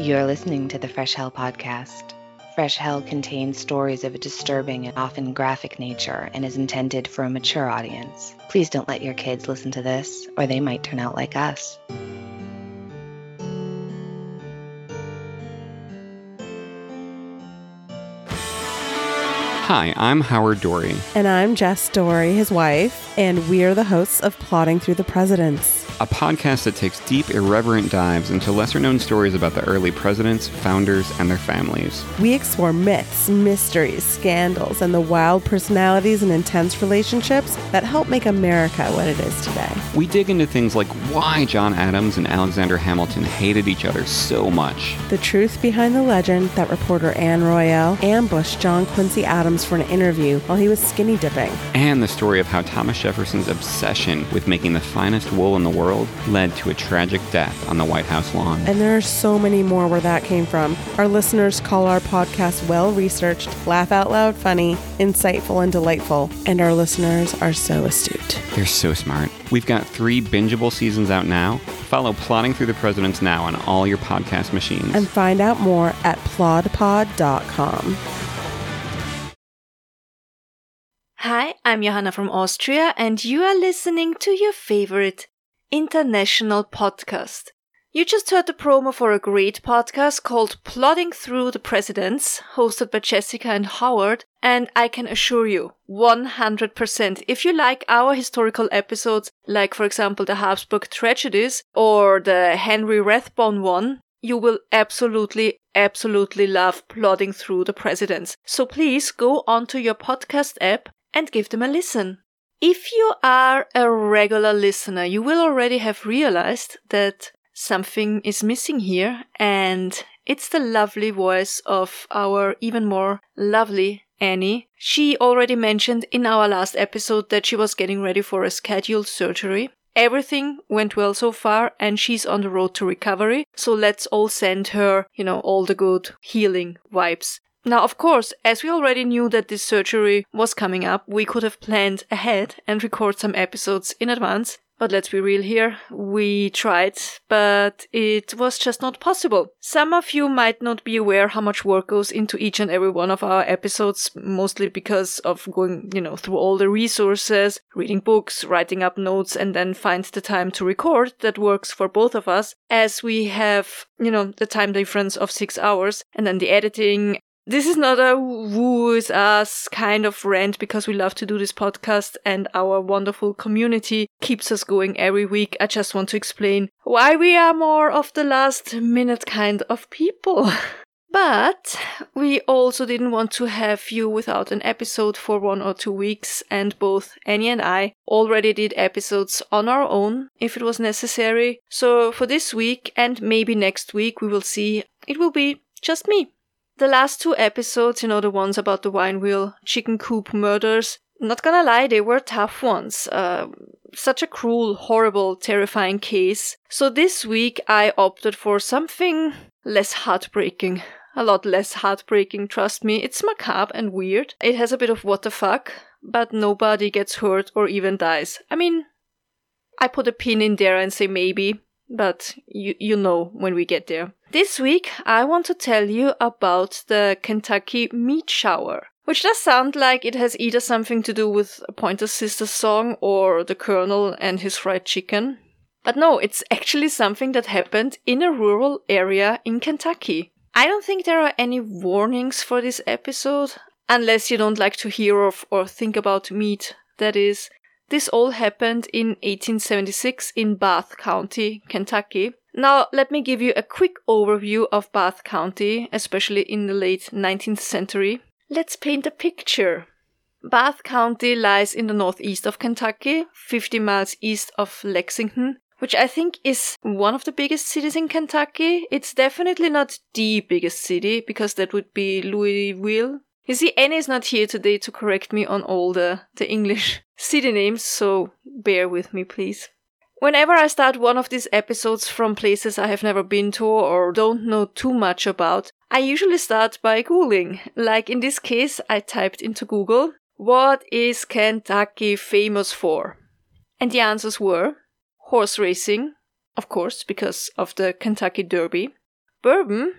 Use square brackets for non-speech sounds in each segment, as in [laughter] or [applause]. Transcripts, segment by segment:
You're listening to the Fresh Hell podcast. Fresh Hell contains stories of a disturbing and often graphic nature and is intended for a mature audience. Please don't let your kids listen to this, or they might turn out like us. Hi, I'm Howard Dorre. And I'm Jess Dorre, his wife, and we're the hosts of Plodding Through the Presidents a podcast that takes deep, irreverent dives into lesser known stories about the early presidents, founders, and their families. We explore myths, mysteries, scandals, and the wild personalities and intense relationships that help make America what it is today. We dig into things like why John Adams and Alexander Hamilton hated each other so much, the truth behind the legend that reporter Anne Royall ambushed John Quincy Adams for an interview while he was skinny dipping, and the story of how Thomas Jefferson's obsession with making the finest wool in the world world led to a tragic death on the White House lawn. And there are so many more where that came from. Our listeners call our podcast well researched, laugh out loud funny, insightful, and delightful. And our listeners are so astute. They're so smart. We've got three bingeable seasons out now. Follow Plodding Through the Presidents now on all your podcast machines. And find out more at plodpod.com. Hi, I'm Johanna from Austria, and you are listening to your favorite international podcast. You just heard the promo for a great podcast called Plodding Through the Presidents, hosted by Jessica and Howard. And I can assure you, 100%, if you like our historical episodes, like for example the Habsburg tragedies or the Henry Rathbone one, you will absolutely, absolutely love Plodding Through the Presidents. So please go onto your podcast app and give them a listen. If you are a regular listener, you will already have realized that something is missing here, and it's the lovely voice of our even more lovely Annie. She already mentioned in our last episode that she was getting ready for a scheduled surgery. Everything went well so far and she's on the road to recovery. So let's all send her, you know, all the good healing vibes. Now, of course, as we already knew that this surgery was coming up, we could have planned ahead and record some episodes in advance. But let's be real here. We tried, but it was just not possible. Some of you might not be aware how much work goes into each and every one of our episodes, mostly because of going, you know, through all the resources, reading books, writing up notes, and then find the time to record that works for both of us, as we have, you know, the time difference of six hours, and then the editing this is not a woo is us kind of rant because we love to do this podcast and our wonderful community keeps us going every week. I just want to explain why we are more of the last minute kind of people. [laughs] But we also didn't want to have you without an episode for one or two weeks, and both Annie and I already did episodes on our own if it was necessary. So for this week and maybe next week, we will see, it will be just me. The last two episodes, you know, the ones about the wine wheel chicken coop murders, not gonna lie, they were tough ones. Uh, such a cruel, horrible, terrifying case. So this week I opted for something less heartbreaking. A lot less heartbreaking, trust me. It's macabre and weird. It has a bit of what the fuck, but nobody gets hurt or even dies. I mean, I put a pin in there and say maybe, but you, you know when we get there. This week, I want to tell you about the Kentucky meat shower, which does sound like it has either something to do with a Pointer Sisters song or the Colonel and his fried chicken. But no, it's actually something that happened in a rural area in Kentucky. I don't think there are any warnings for this episode, unless you don't like to hear of or think about meat, that is. This all happened in 1876 in Bath County, Kentucky, now, let me give you a quick overview of Bath County, especially in the late 19th century. Let's paint a picture. Bath County lies in the northeast of Kentucky, 50 miles east of Lexington, which I think is one of the biggest cities in Kentucky. It's definitely not the biggest city, because that would be Louisville. You see, Annie is not here today to correct me on all the, the English names, so bear with me, please. Whenever I start one of these episodes from places I have never been to or don't know too much about, I usually start by Googling. Like in this case, I typed into Google, what is Kentucky famous for? And the answers were horse racing, of course, because of the Kentucky Derby, Bourbon,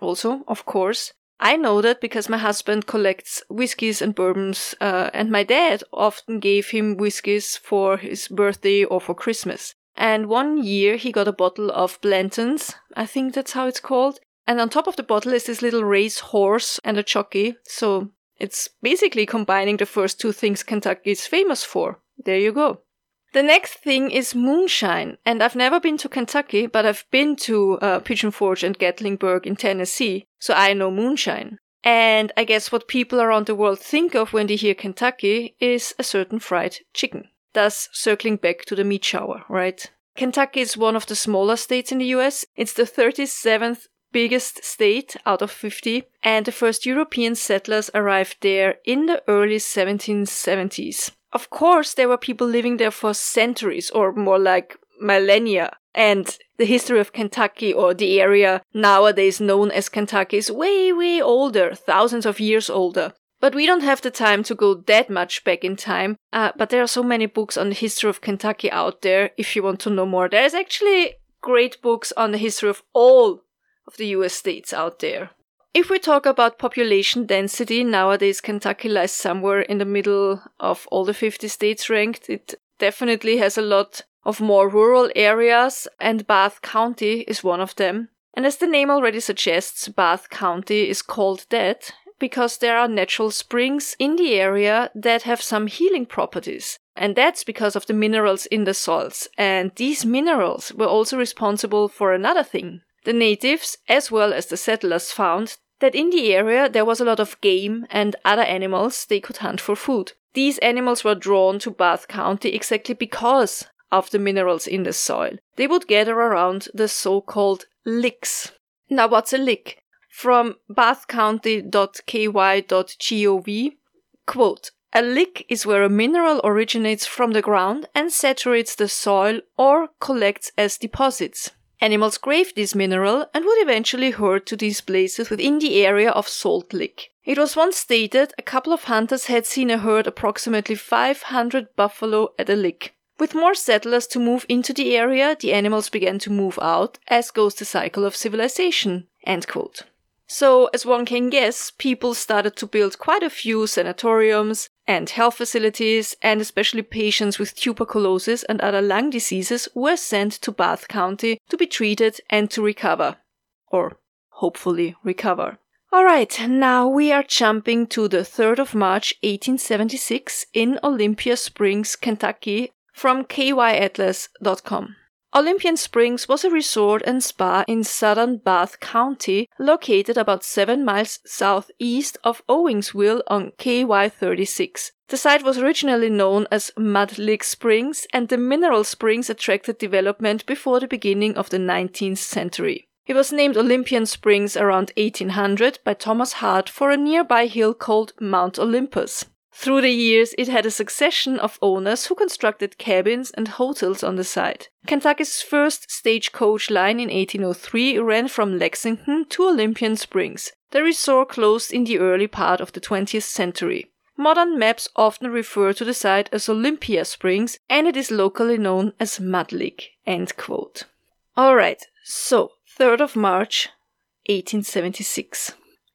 also, of course. I know that because my husband collects whiskies and bourbons, uh, and my dad often gave him whiskies for his birthday or for Christmas. And one year he got a bottle of Blanton's, I think that's how it's called. And on top of the bottle is this little race horse and a jockey. So it's basically combining the first two things Kentucky is famous for. There you go. The next thing is moonshine, and I've never been to Kentucky, but I've been to uh, Pigeon Forge and Gatlinburg in Tennessee, so I know moonshine. And I guess what people around the world think of when they hear Kentucky is a certain fried chicken. Thus, circling back to the meat shower, right? Kentucky is one of the smaller states in the US. It's the 37th biggest state out of 50, and the first European settlers arrived there in the early 1770s. Of course, there were people living there for centuries, or more like millennia. And the history of Kentucky, or the area nowadays known as Kentucky, is way, way older, thousands of years older. But we don't have the time to go that much back in time. Uh, but there are so many books on the history of Kentucky out there if you want to know more. There's actually great books on the history of all of the US states out there. If we talk about population density, nowadays Kentucky lies somewhere in the middle of all the 50 states ranked. It definitely has a lot of more rural areas, and Bath County is one of them. And as the name already suggests, Bath County is called that because there are natural springs in the area that have some healing properties. And that's because of the minerals in the soils. And these minerals were also responsible for another thing. The natives, as well as the settlers, found that in the area there was a lot of game and other animals they could hunt for food. These animals were drawn to Bath County exactly because of the minerals in the soil. They would gather around the so-called licks. Now what's a lick? From bathcounty.ky.gov, quote, a lick is where a mineral originates from the ground and saturates the soil or collects as deposits. Animals craved this mineral and would eventually herd to these places within the area of Salt Lick. It was once stated a couple of hunters had seen a herd approximately 500 buffalo at a lick. With more settlers to move into the area, the animals began to move out, as goes the cycle of civilization. End quote. So, as one can guess, people started to build quite a few sanatoriums and health facilities, and especially patients with tuberculosis and other lung diseases were sent to Bath County to be treated and to recover. Or hopefully recover. Alright, now we are jumping to the 3rd of March 1876 in Olympia Springs, Kentucky from kyatlas.com. Olympian Springs was a resort and spa in southern Bath County, located about 7 miles southeast of Owingsville on KY 36. The site was originally known as Mud Lick Springs, and the mineral springs attracted development before the beginning of the 19th century. It was named Olympian Springs around 1800 by Thomas Hart for a nearby hill called Mount Olympus. Through the years, it had a succession of owners who constructed cabins and hotels on the site. Kentucky's first stagecoach line in 1803 ran from Lexington to Olympian Springs. The resort closed in the early part of the 20th century. Modern maps often refer to the site as Olympia Springs, and it is locally known as Mud Lake. End quote. Alright, so 3rd of March, 1876.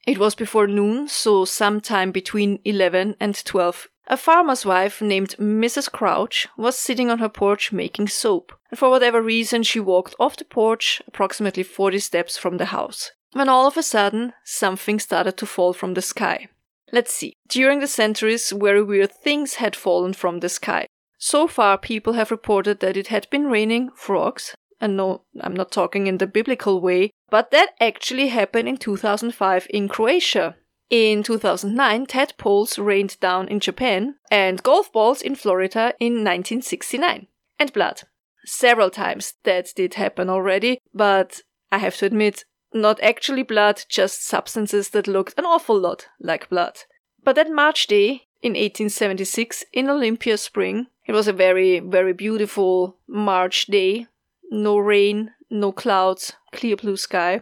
It was before noon, so sometime between 11 and 12. A farmer's wife named Mrs. Crouch was sitting on her porch making soap, and for whatever reason she walked off the porch approximately 40 steps from the house. When all of a sudden, something started to fall from the sky. Let's see. During the centuries, very weird things had fallen from the sky. So far, people have reported that it had been raining frogs, and no, I'm not talking in the biblical way, but that actually happened in 2005 in Croatia. In 2009, tadpoles rained down in Japan, and golf balls in Florida in 1969. And blood. Several times that did happen already, but I have to admit, not actually blood, just substances that looked an awful lot like blood. But that March day in 1876 in Olympia Spring, it was a very, very beautiful March day no rain, no clouds, clear blue sky.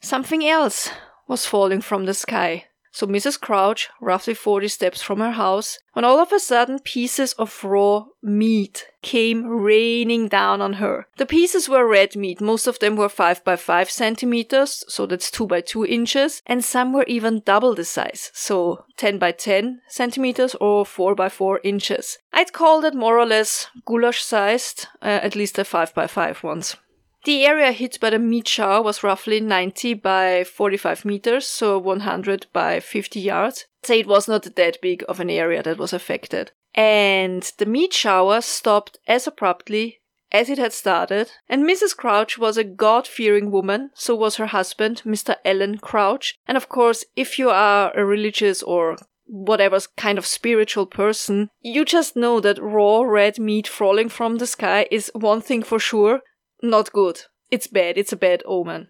Something else was falling from the sky. So Mrs. Crouch, roughly 40 steps from her house, when all of a sudden pieces of raw meat came raining down on her. The pieces were red meat, most of them were 5 by 5 centimeters, so that's 2 by 2 inches, and some were even double the size, so 10 by 10 centimeters or 4 by 4 inches. I'd call that more or less goulash sized, uh, at least the 5 by 5 ones. The area hit by the meat shower was roughly 90 by 45 meters, so 100 by 50 yards. Say it was not that big of an area that was affected. And the meat shower stopped as abruptly as it had started, and Mrs. Crouch was a God fearing woman, so was her husband, Mr. Allen Crouch. And of course, if you are a religious or whatever kind of spiritual person, you just know that raw red meat falling from the sky is one thing for sure, not good. It's bad. It's a bad omen.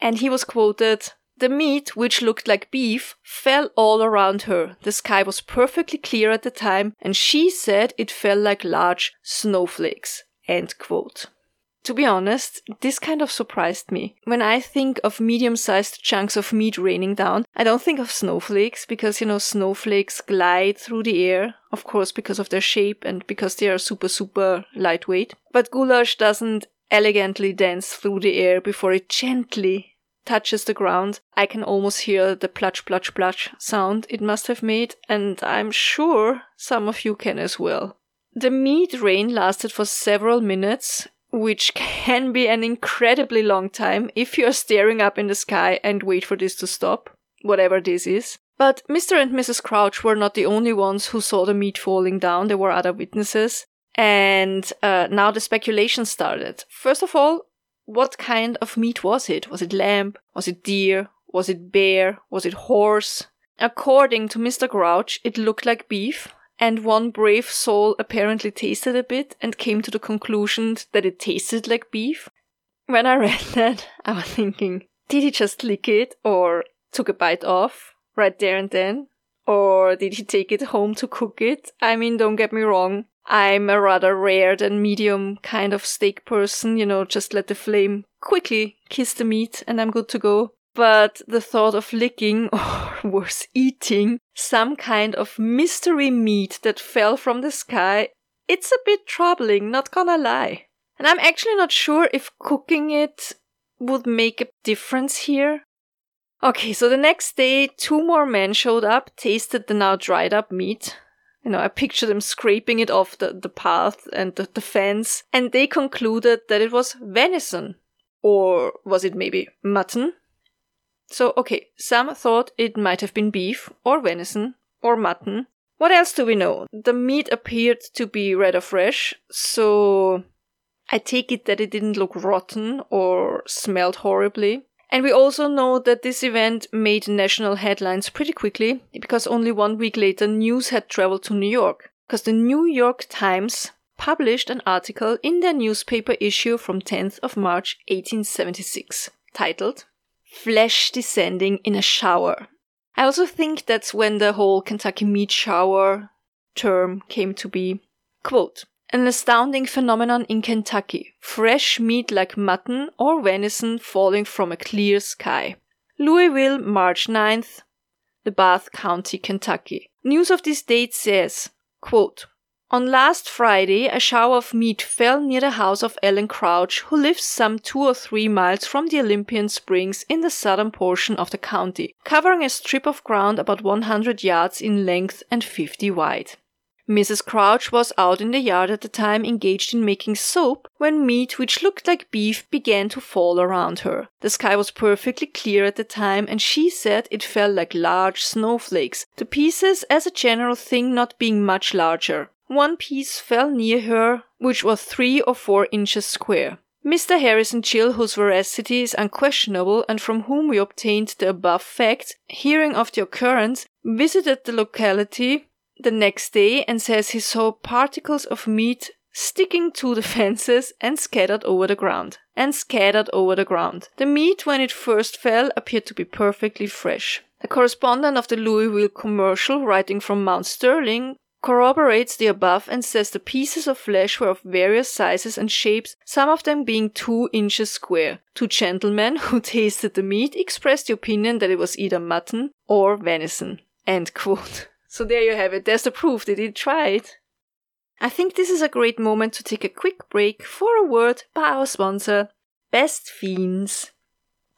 And he was quoted The meat, which looked like beef, fell all around her. The sky was perfectly clear at the time, and she said it fell like large snowflakes. End quote. To be honest, this kind of surprised me. When I think of medium sized chunks of meat raining down, I don't think of snowflakes because, you know, snowflakes glide through the air, of course, because of their shape and because they are super, super lightweight. But goulash doesn't elegantly dance through the air before it gently touches the ground. I can almost hear the plutch, plutch, plutch sound it must have made, and I'm sure some of you can as well. The meat rain lasted for several minutes, which [laughs] can be an incredibly long time if you are staring up in the sky and wait for this to stop, whatever this is. But Mr. and Mrs. Crouch were not the only ones who saw the meat falling down. There were other witnesses. And uh, now the speculation started. First of all, what kind of meat was it? Was it lamb? Was it deer? Was it bear? Was it horse? According to Mr. Crouch, it looked like beef, and one brave soul apparently tasted a bit and came to the conclusion that it tasted like beef. When I read [laughs] that, I was thinking, did he just lick it or took a bite off right there and then? Or did he take it home to cook it? I mean, don't get me wrong. I'm a rather rare than medium kind of steak person, you know, just let the flame quickly kiss the meat and I'm good to go. But the thought of licking, [laughs] or worse, eating some kind of mystery meat that fell from the sky, it's a bit troubling, not gonna lie. And I'm actually not sure if cooking it would make a difference here. Okay, so the next day, two more men showed up, tasted the now dried up meat, you know, I picture them scraping it off the, the path and the, the fence, and they concluded that it was venison. Or was it maybe mutton? So, okay, some thought it might have been beef, or venison, or mutton. What else do we know? The meat appeared to be rather fresh, so I take it that it didn't look rotten or smelled horribly. And we also know that this event made national headlines pretty quickly because only one week later news had traveled to New York. Because the New York Times published an article in their newspaper issue from 10th of March 1876 titled Flesh Descending in a Shower. I also think that's when the whole Kentucky meat shower term came to be. Quote, an astounding phenomenon in Kentucky. Fresh meat like mutton or venison falling from a clear sky. Louisville, March 9th, the Bath County, Kentucky. News of this date says, quote, on last Friday, a shower of meat fell near the house of Allen Crouch, who lives some two or three miles from the Olympian Springs in the southern portion of the county, covering a strip of ground about 100 yards in length and 50 wide. Mrs. Crouch was out in the yard at the time engaged in making soap when meat which looked like beef began to fall around her. The sky was perfectly clear at the time and she said it fell like large snowflakes, the pieces as a general thing not being much larger. One piece fell near her, which was three or four inches square. Mr. Harrison Gill, whose veracity is unquestionable and from whom we obtained the above facts, hearing of the occurrence, visited the locality the next day and says he saw particles of meat sticking to the [laughs] fences and scattered over the ground. And scattered over the ground. The meat, when it first fell, appeared to be perfectly fresh. The correspondent of the Louisville commercial, writing from Mount Sterling, corroborates the above and says the pieces of flesh were of various sizes and shapes, some of them being two inches square. Two gentlemen [laughs] who tasted the meat expressed the opinion that it was either mutton or venison. End quote. So there you have it. There's the proof. They did try it. I think this is a great moment to take a quick break for a word by our sponsor, Best Fiends.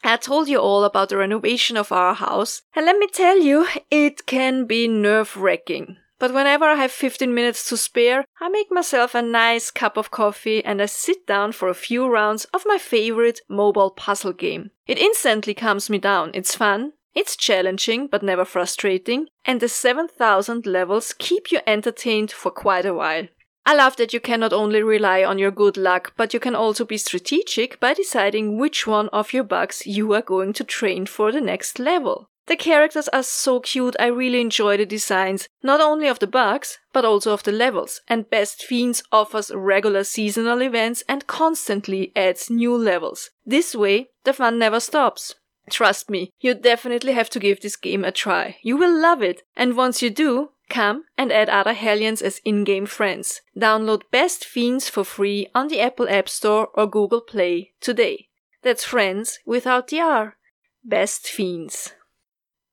I told you all about the renovation of our house, and let me tell you, it can be nerve wracking. But whenever I have 15 minutes to spare, I make myself a nice cup of coffee and I sit down for a few rounds of my favorite mobile puzzle game. It instantly calms me down. It's fun, it's challenging but never frustrating, and the 7000 levels keep you entertained for quite a while. I love that you can not only rely on your good luck, but you can also be strategic by deciding which one of your bugs you are going to train for the next level. The characters are so cute, I really enjoy the designs, not only of the bugs, but also of the levels, and Best Fiends offers regular seasonal events and constantly adds new levels. This way, the fun never stops. Trust me, you definitely have to give this game a try. You will love it, and once you do, come and add other Hellions as in-game friends. Download Best Fiends for free on the Apple App Store or Google Play today. That's friends without the R. Best Fiends.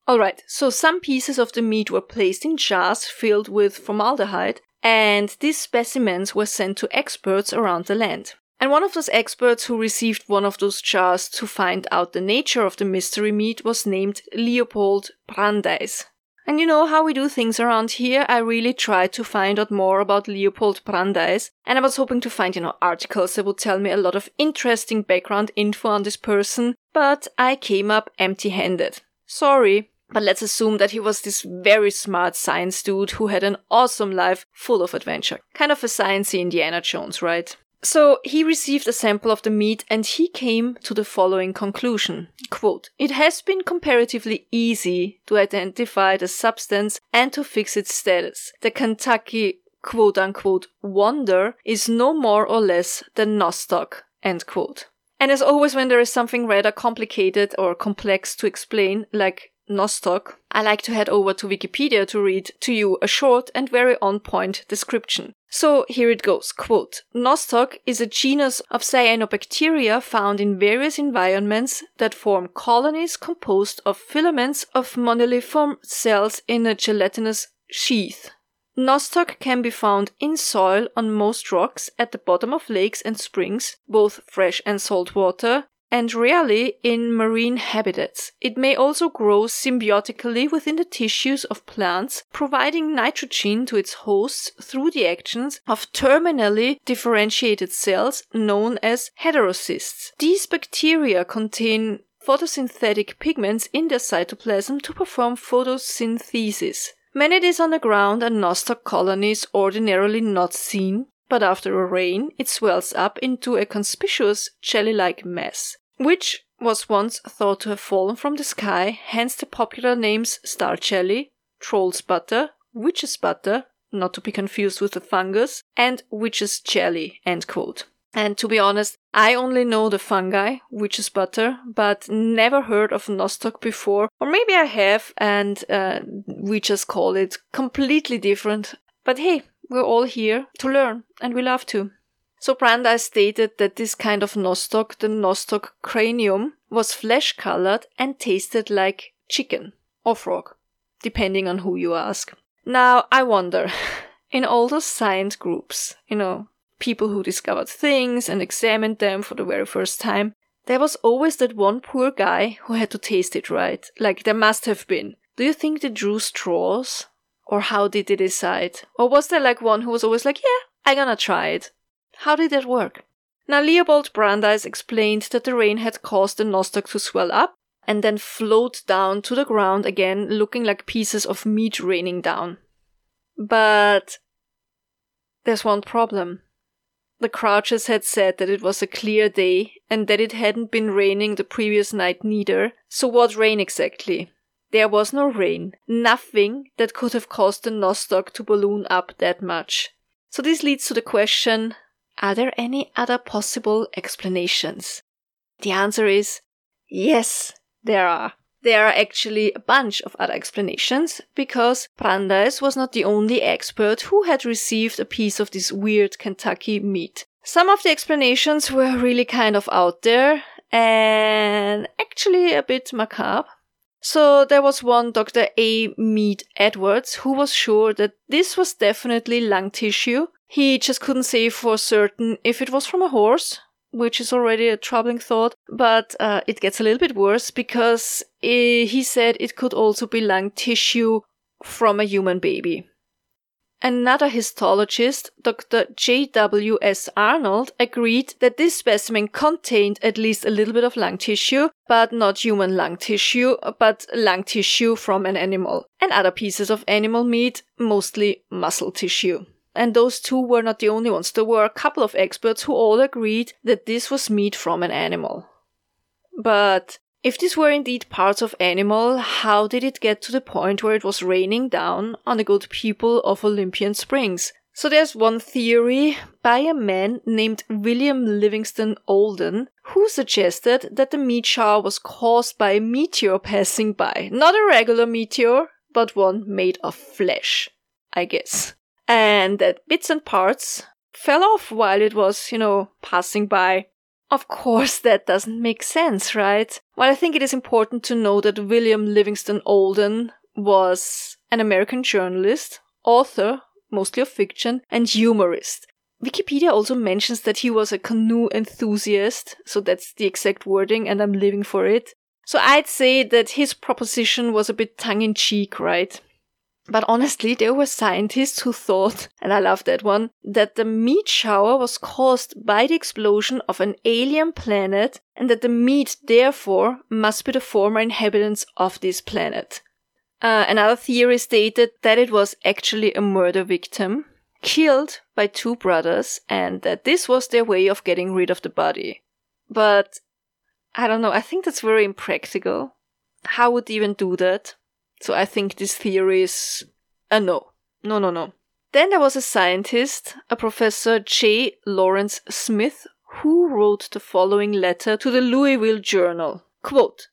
Alright, so some pieces of the meat were placed in jars filled with formaldehyde, and these specimens were sent to experts around the land. And one of those experts who received one of those jars to find out the nature of the mystery meat was named Leopold Brandeis. And you know how we do things around here? I really tried to find out more about Leopold Brandeis, and I was hoping to find, you know, articles that would tell me a lot of interesting background info on this person, but I came up empty handed. Sorry. But let's assume that he was this very smart science dude who had an awesome life full of adventure. Kind of a sciencey Indiana Jones, right? So he received a sample of the meat and he came to the following conclusion. Quote, it has been comparatively easy to identify the substance and to fix its status. The Kentucky quote unquote wonder is no more or less than nostoc, end quote. And as always, when there is something rather complicated or complex to explain, like Nostoc, I like to head over to Wikipedia to read to you a short and very on point description. So here it goes. Quote, Nostoc is a genus of cyanobacteria found in various environments that form colonies composed of filaments of moniliform cells in a gelatinous sheath. Nostoc can be found in soil on most rocks at the bottom of lakes and springs, both fresh and salt water, and rarely in marine habitats. It may also grow symbiotically within the tissues of plants, providing nitrogen to its hosts through the actions of terminally differentiated cells known as heterocysts. These bacteria contain photosynthetic pigments in their cytoplasm to perform photosynthesis. Many days on the ground and nostoc colonies ordinarily not seen, but after a rain, it swells up into a conspicuous jelly like mass which was once thought to have fallen from the sky, hence the popular names star jelly, troll's butter, witch's butter, not to be confused with the fungus, and witch's jelly, end quote. And to be honest, I only know the fungi, witch's butter, but never heard of nostoc before. Or maybe I have, and uh, we just call it completely different. But hey, we're all here to learn, and we love to. So Brandeis stated that this kind of nostoc, the nostoc cranium, was flesh colored and tasted like chicken or frog, depending on who you ask. Now, I wonder, [laughs] in all those science groups, you know, people who discovered things and examined them for the very first time, there was always that one poor guy who had to taste it right. Like, there must have been. Do you think they drew straws? Or how did they decide? Or was there like one who was always like, yeah, I'm gonna try it? How did that work? Now, Leopold Brandeis explained that the rain had caused the nostoc to swell up and then float down to the ground again, looking like pieces of meat raining down. But there's one problem. The Crouchers had said that it was a clear day and that it hadn't been raining the previous night neither. So what rain exactly? There was no rain. Nothing that could have caused the nostoc to balloon up that much. So this leads to the question, are there any other possible explanations? The answer is yes, there are. There are actually a bunch of other explanations because Brandeis was not the only expert who had received a piece of this weird Kentucky meat. Some of the explanations were really kind of out there and actually a bit macabre. So there was one Dr. A. Mead Edwards who was sure that this was definitely lung tissue. He just couldn't say for certain if it was from a horse, which is already a troubling thought, but uh, it gets a little bit worse because eh, he said it could also be lung tissue from a human baby. Another histologist, Dr. J.W.S. Arnold, agreed that this specimen contained at least a little bit of lung tissue, but not human lung tissue, but lung tissue from an animal, and other pieces of animal meat, mostly muscle tissue. And those two were not the only ones. There were a couple of experts who all agreed that this was meat from an animal. But if these were indeed parts of animal, how did it get to the point where it was raining down on the good people of Olympian Springs? So there's one theory by a man named William Livingston Alden who suggested that the meat shower was caused by a meteor passing by. Not a regular meteor, but one made of flesh, I guess. And that bits and parts fell off while it was, you know, passing by. Of course, that doesn't make sense, right? Well, I think it is important to know that William Livingston Alden was an American journalist, author, mostly of fiction, and humorist. Wikipedia also mentions that he was a canoe enthusiast, so that's the exact wording, and I'm living for it. So I'd say that his proposition was a bit tongue in cheek, right? But honestly, there were scientists who thought, and I love that one, that the meat shower was caused by the explosion of an alien planet and that the meat therefore must be the former inhabitants of this planet. Uh, another theory stated that it was actually a murder victim killed by two brothers and that this was their way of getting rid of the body. But I don't know, I think that's very impractical. How would even do that? So I think this theory is a no. No, no, no. Then there was a scientist, a professor J. Lawrence Smith, who wrote the following letter to the Louisville Journal. Quote,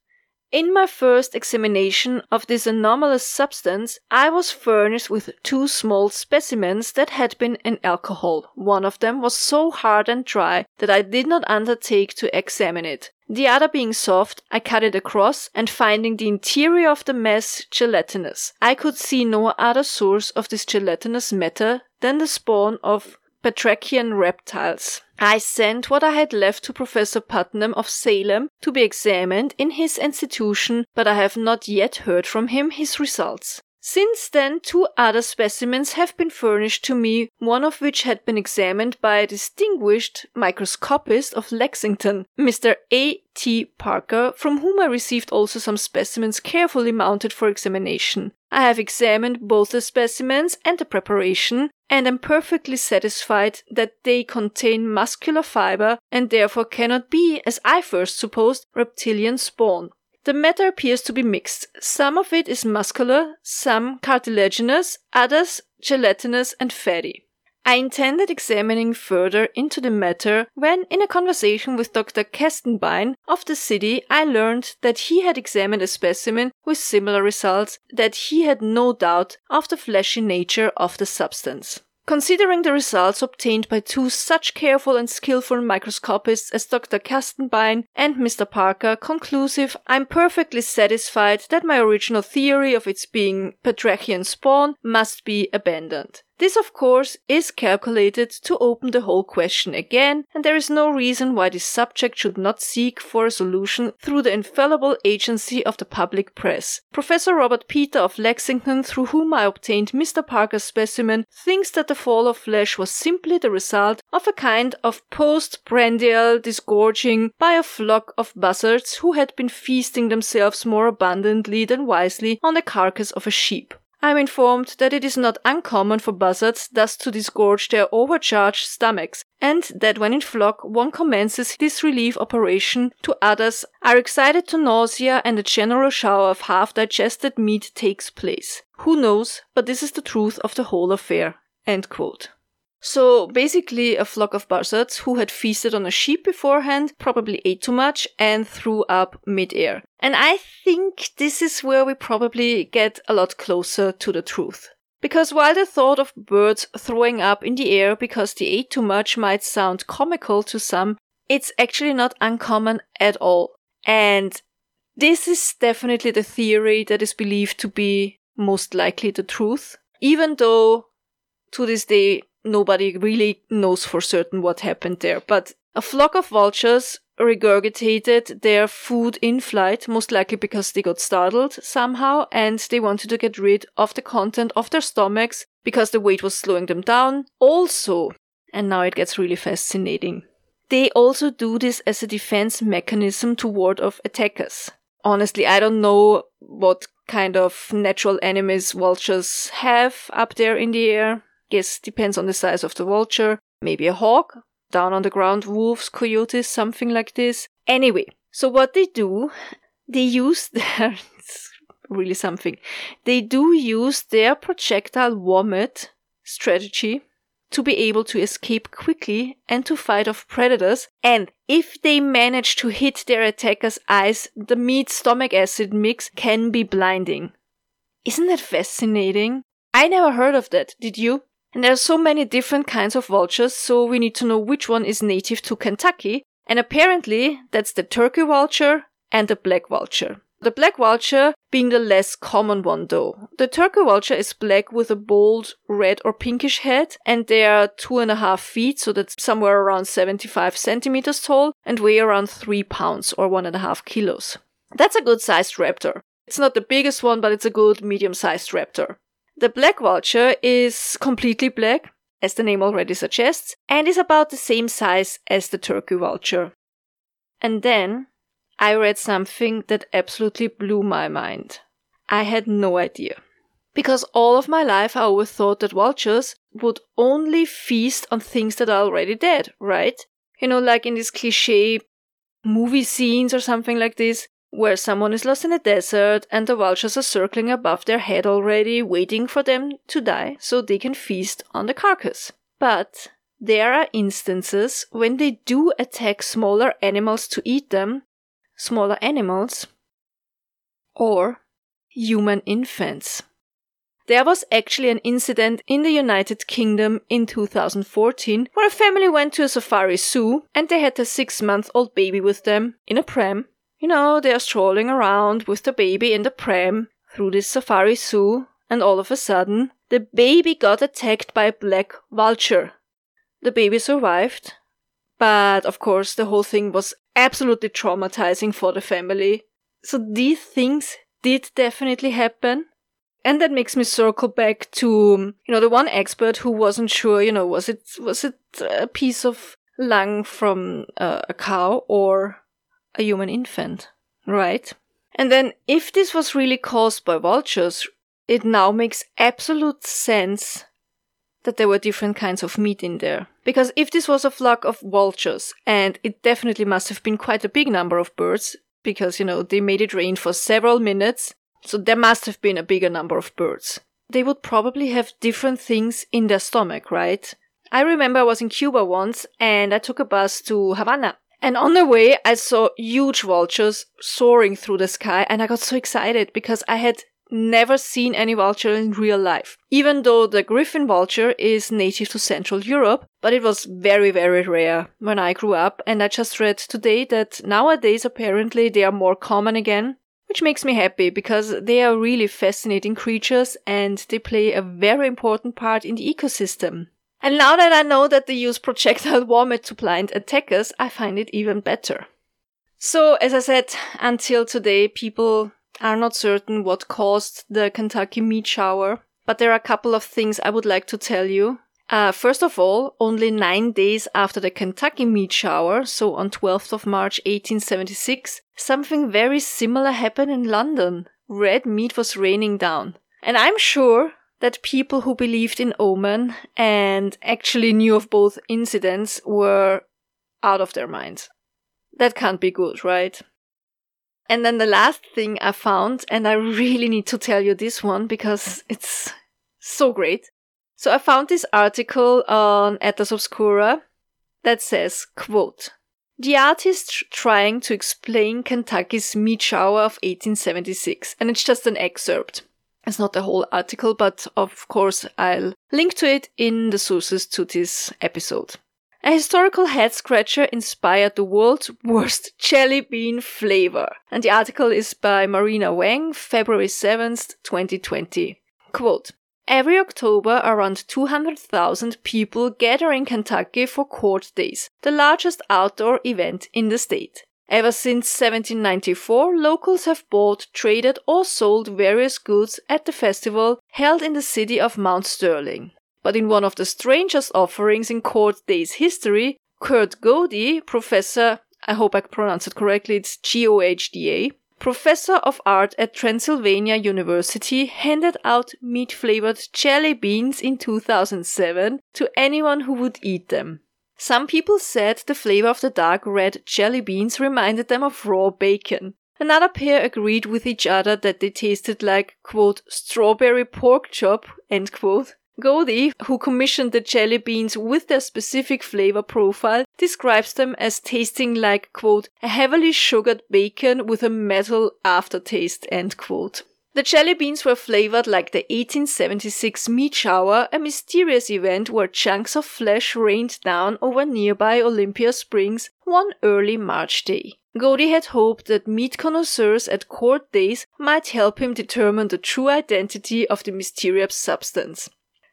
in my first examination of this anomalous substance, I was furnished with two small specimens that had been in alcohol. One of them was so hard and dry that I did not undertake to examine it. The other being soft, I cut it across and finding the interior of the mass gelatinous. I could see no other source of this gelatinous matter than the spawn of batrachian reptiles. I sent what I had left to Professor Putnam of Salem to be examined in his institution, but I have not yet heard from him his results. Since then, two other specimens have been furnished to me, one of which had been examined by a distinguished microscopist of Lexington, Mr. A. T. Parker, from whom I received also some specimens carefully mounted for examination. I have examined both the specimens and the preparation, and am perfectly satisfied that they contain muscular fiber and therefore cannot be, as I first supposed, reptilian spawn. The matter appears to be mixed. Some of it is muscular, some cartilaginous, others gelatinous and fatty. I intended examining further into the matter when, in a conversation with Dr. Kestenbein of the city, I learned that he had examined a specimen with similar results, that he had no doubt of the fleshy nature of the substance. Considering the results obtained by two such careful and skillful microscopists as Dr. Kestenbein and Mr. Parker conclusive, I'm perfectly satisfied that my original theory of its being batrachian spawn must be abandoned. This, of course, is calculated to open the whole question again, and there is no reason why this subject should not seek for a solution through the infallible agency of the public press. Professor Robert Peter of Lexington, through whom I obtained Mr. Parker's specimen, thinks that the fall of flesh was simply the result of a kind of postprandial disgorging by a flock of buzzards who had been feasting themselves more abundantly than wisely on the carcass of a sheep. I am informed that it is not uncommon for buzzards thus to disgorge their overcharged stomachs, and that when in flock one commences this relief operation to others are excited to nausea and a general shower of half digested meat takes place. Who knows, but this is the truth of the whole affair. End quote. So basically, a flock of buzzards who had feasted on a sheep beforehand probably ate too much and threw up midair. And I think this is where we probably get a lot closer to the truth. Because while the thought of birds throwing up in the air because they ate too much might sound comical to some, it's actually not uncommon at all. And This is definitely the theory that is believed to be most likely the truth, even though to this day nobody really knows for certain what happened there. But a flock of vultures regurgitated their food in flight, most likely because they got startled somehow and they wanted to get rid of the content of their stomachs because the weight was slowing them down. Also, and now it gets really fascinating, they also do this as a defense mechanism to ward off attackers. Honestly, I don't know what kind of natural enemies vultures have up there in the air. Guess depends on the size of the vulture. Maybe a hawk, down on the ground, wolves, coyotes, something like this. Anyway, so what they do, they use [laughs] their, really something, they do use their projectile vomit strategy to be able to escape quickly and to fight off predators. And if they manage to hit their attacker's eyes, the meat stomach acid mix can be blinding. Isn't that fascinating? I never heard of that. Did you? And there are so many different kinds of vultures, so we need to know which one is native to Kentucky. And apparently, that's the turkey vulture and the black vulture. The black vulture being the less common one though. The turkey vulture is black with a bold red or pinkish head and they are two and a half feet, so that's somewhere around 75 centimeters tall and weigh around three pounds or one and a half kilos. That's a good sized raptor. It's not the biggest one, but it's a good medium sized raptor. The black vulture is completely black, as the name already suggests, and is about the same size as the turkey vulture. And then I read something that absolutely blew my mind. I had no idea. Because all of my life I always thought that vultures would only feast on things that are already dead, right? You know, like in these cliche movie scenes or something like this, where someone is lost in a desert and the vultures are circling above their head already, waiting for them to die so they can feast on the carcass. But there are instances when they do attack smaller animals to eat them, smaller animals, or human infants. There was actually an incident in the United Kingdom in 2014 where a family went to a safari zoo and they had a six month old baby with them in a pram you know, they are strolling around with the baby in the pram through this safari zoo, and all of a sudden, the baby got attacked by a black vulture. The baby survived, but of course, the whole thing was absolutely traumatizing for the family. So these things did definitely happen. And that makes me circle back to, you know, the one expert who wasn't sure, you know, was it, was it a piece of lung from uh, a cow or a human infant, right? And then if this was really caused by vultures, it now makes absolute sense that there were different kinds of meat in there. Because if this was a flock of vultures, and it definitely must have been quite a big number of birds, because, you know, they made it rain for several minutes, so there must have been a bigger number of birds. They would probably have different things in their stomach, right? I remember I was in Cuba once and I took a bus to Havana and on the way, I saw huge vultures soaring through the sky, and I got so excited because I had never seen any vulture in real life. Even though the griffon vulture is native to Central Europe, but it was very, very rare when I grew up. And I just read today that nowadays apparently they are more common again, which makes me happy because they are really fascinating creatures and they play a very important part in the ecosystem. And now that I know that they use projectile [laughs] vomit to blind attackers, I find it even better. So, as I said, until today, people are not certain what caused the Kentucky meat shower, but there are a couple of things I would like to tell you. Uh, first of all, only nine days after the Kentucky meat shower, so on 12th of March 1876, something very similar happened in London. Red meat was raining down. And I'm sure that people who believed in omen and actually knew of both incidents were out of their minds. That can't be good, right? And then the last thing I found, and I really need to tell you this one because it's so great. So I found this article on Atlas Obscura that says, quote, the artist trying to explain Kentucky's meat shower of 1876. And it's just an excerpt. It's not a whole article, but of course I'll link to it in the sources to this episode. A historical head scratcher inspired the world's [laughs] worst jelly bean flavor. And the article is by Marina Wang, February 7th, 2020. Quote, Every October, around 200,000 people gather in Kentucky for court days, the largest outdoor event in the state. Ever since 1794, locals have bought, traded, or sold various goods at the festival held in the city of Mount Sterling. But in one of the strangest offerings in court days history, Kurt Gohde, professor, I hope I pronounced it correctly, it's G O H D A, professor of art at Transylvania University, handed out meat flavored jelly beans in 2007 to anyone who would eat them. Some people said the flavor of the dark red jelly beans reminded them of raw bacon. Another pair agreed with each other that they tasted like, quote, strawberry pork chop, end quote. Gohde, who commissioned the jelly beans with their specific flavor profile, describes them as tasting like, quote, a heavily sugared bacon with a metal aftertaste, end quote. The jelly beans were flavored like the 1876 meat shower, a mysterious event where chunks of flesh rained down over nearby Olympia Springs one early March day. Gohde had hoped that meat connoisseurs at court days might help him determine the true identity of the mysterious substance.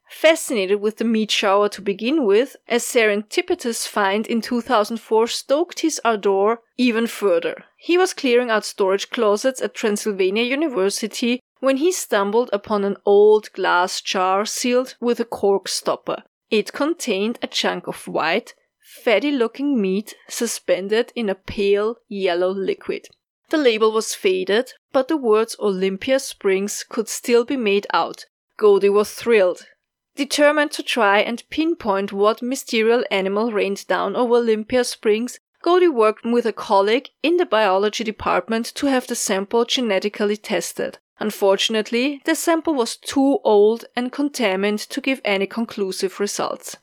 Fascinated with the meat shower to begin with, a serendipitous find in 2004 stoked his ardor even further. He was clearing out storage closets at Transylvania University when he stumbled upon an old glass jar sealed with a cork stopper. It contained a chunk of white, fatty looking meat suspended in a pale yellow liquid. The label was faded, but the words Olympia Springs could still be made out. Gohde was thrilled. Determined to try and pinpoint what mysterious animal rained down over Olympia Springs, Gohde worked with a colleague in the biology department to have the sample genetically tested. Unfortunately, the sample was too old and contaminant to give any conclusive results.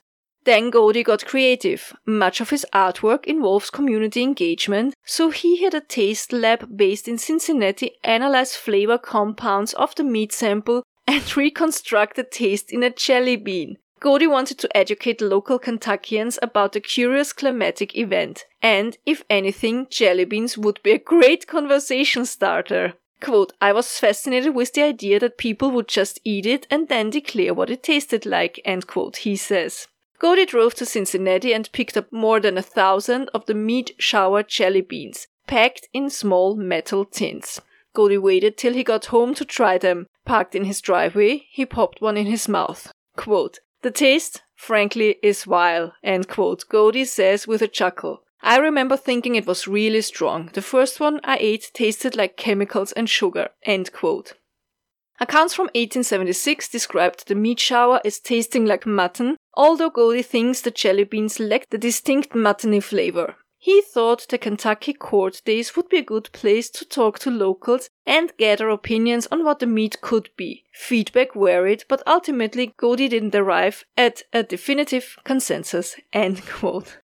Then Gohde got creative. Much of his artwork involves community engagement, so he had a taste lab based in Cincinnati analyze flavor compounds of the meat sample and [laughs] reconstruct the taste in a jelly bean. Gohde wanted to educate local Kentuckians about the curious climatic event, and, if anything, jelly beans would be a great conversation starter. Quote, I was fascinated with the idea that people would just eat it and then declare what it tasted like, end quote, he says. Gohde drove to Cincinnati and picked up more than a thousand of the meat shower jelly beans, packed in small metal tins. Gohde waited till he got home to try them. Parked in his driveway, he popped one in his mouth. Quote, the taste, frankly, is vile, end quote, Gohde says with a chuckle. I remember thinking it was really strong. The first one I ate tasted like chemicals and sugar, end quote. Accounts from 1876 described the meat shower as tasting like mutton, although Gohde thinks the jelly beans lacked the distinct muttony flavor. He thought the Kentucky court days would be a good place to talk to locals and gather opinions on what the meat could be. Feedback varied, but ultimately Gohde didn't arrive at a definitive consensus. End quote.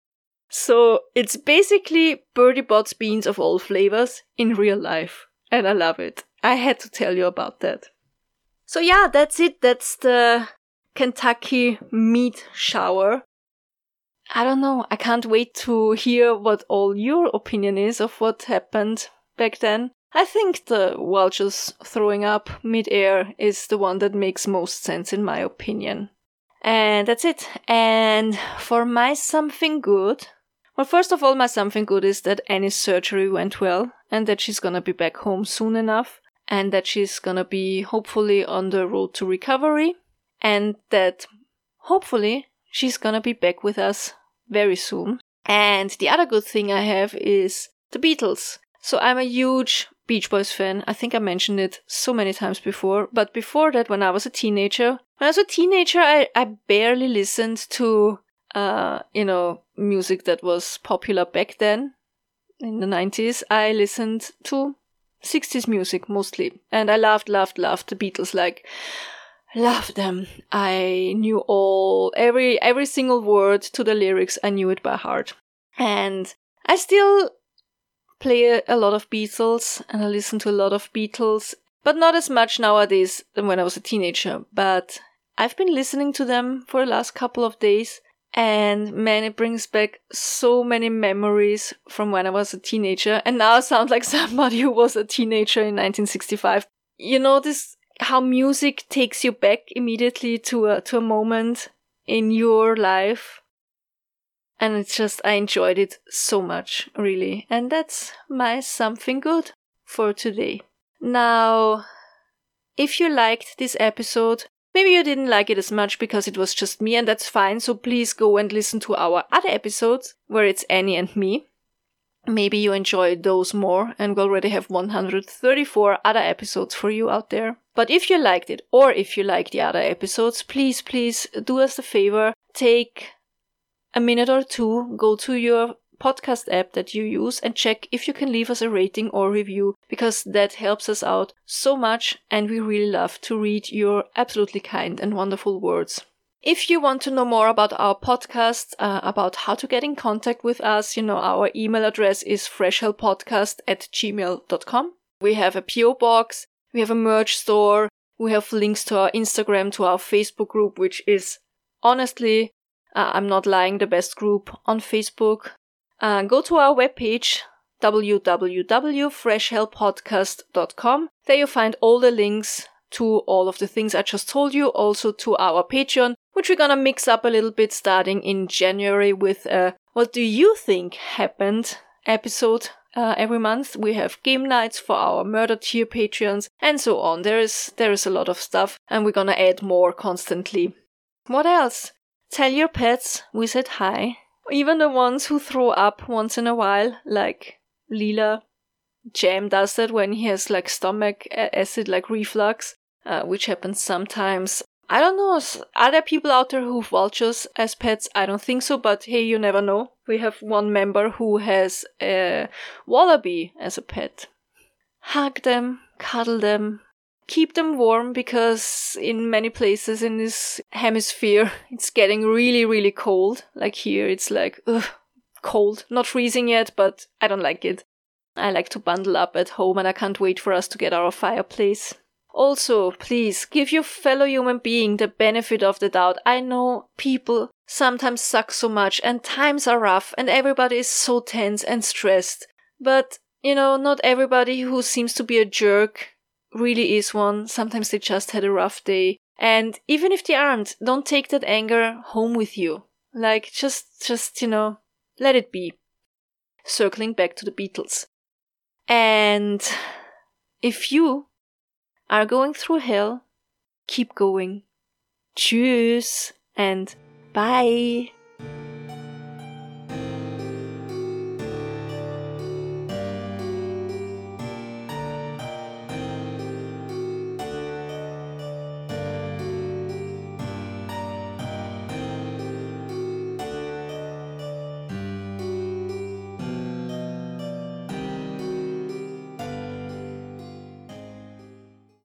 So it's basically Bertie Bott's beans of all flavors in real life. And I love it. I had to tell you about that. So yeah, that's it. That's the Kentucky meat shower. I don't know. I can't wait to hear what all your opinion is of what happened back then. I think the vultures throwing up mid-air is the one that makes most sense in my opinion. And that's it. And for my something good, well, first of all, my something good is that Annie's surgery went well and that she's gonna be back home soon enough and that she's gonna be hopefully on the road to recovery and that hopefully she's gonna be back with us very soon. And the other good thing I have is the Beatles. So I'm a huge Beach Boys fan. I think I mentioned it so many times before. But before that, when I was a teenager, when I was a teenager, I, I barely listened to, uh, you know, music that was popular back then in the 90s. I listened to 60s music mostly. And I loved, loved, loved the Beatles. Like, loved them. I knew all every every single word to the lyrics. I knew it by heart, and I still play a lot of Beatles and I listen to a lot of Beatles, but not as much nowadays than when I was a teenager. But I've been listening to them for the last couple of days, And man, it brings back so many memories from when I was a teenager. And now I sound like [laughs] somebody who was a teenager in 1965. You know this, how music takes you back immediately to a, to a moment in your life. And it's just, I enjoyed it so much, really. And that's my something good for today. Now, if you liked this episode, maybe you didn't like it as much because it was just me, and that's fine. So please go and listen to our other episodes where it's Annie and me. Maybe you enjoyed those more, and we already have 134 other episodes for you out there. But if you liked it, or if you like the other episodes, please, please do us a favor. Take a minute or two, go to your podcast app that you use and check if you can leave us a rating or review because that helps us out so much and we really love to read your absolutely kind and wonderful words. If you want to know more about our podcast, uh, about how to get in contact with us, you know, our email address is freshhellpodcast at gmail.com. We have a PO box, we have a merch store, we have links to our Instagram, to our Facebook group, which is honestly, uh, I'm not lying, the best group on Facebook. Uh, go to our webpage www.freshhellpodcast.com. There you find all the links to all of the things I just told you, also to our Patreon, which we're gonna mix up a little bit starting in January with a What Do You Think Happened episode. Uh, every month we have game nights for our murder tier patrons and so on. There is there is a lot of stuff, and we're gonna add more constantly. What else? Tell your pets we said hi. Even the ones who throw up once in a while, like Lila. Jam does that when he has like stomach acid, like reflux, uh, which happens sometimes. I don't know. Are there people out there who have vultures as pets? I don't think so, but hey, you never know. We have one member who has a wallaby as a pet. Hug them, cuddle them, keep them warm because in many places in this hemisphere [laughs] it's getting really, really cold. Like here, it's like, ugh, cold. Not freezing yet, but I don't like it. I like to bundle up at home and I can't wait for us to get our fireplace. Also, please give your fellow human being the benefit of the doubt. I know people sometimes suck so much and times are rough and everybody is so tense and stressed. But, you know, not everybody who seems to be a jerk really is one. Sometimes they just had a rough day. And even if they aren't, don't take that anger home with you. Like, just, just, you know, let it be. Circling back to the Beatles. And if you are going through hell, keep going. Tschüss and bye.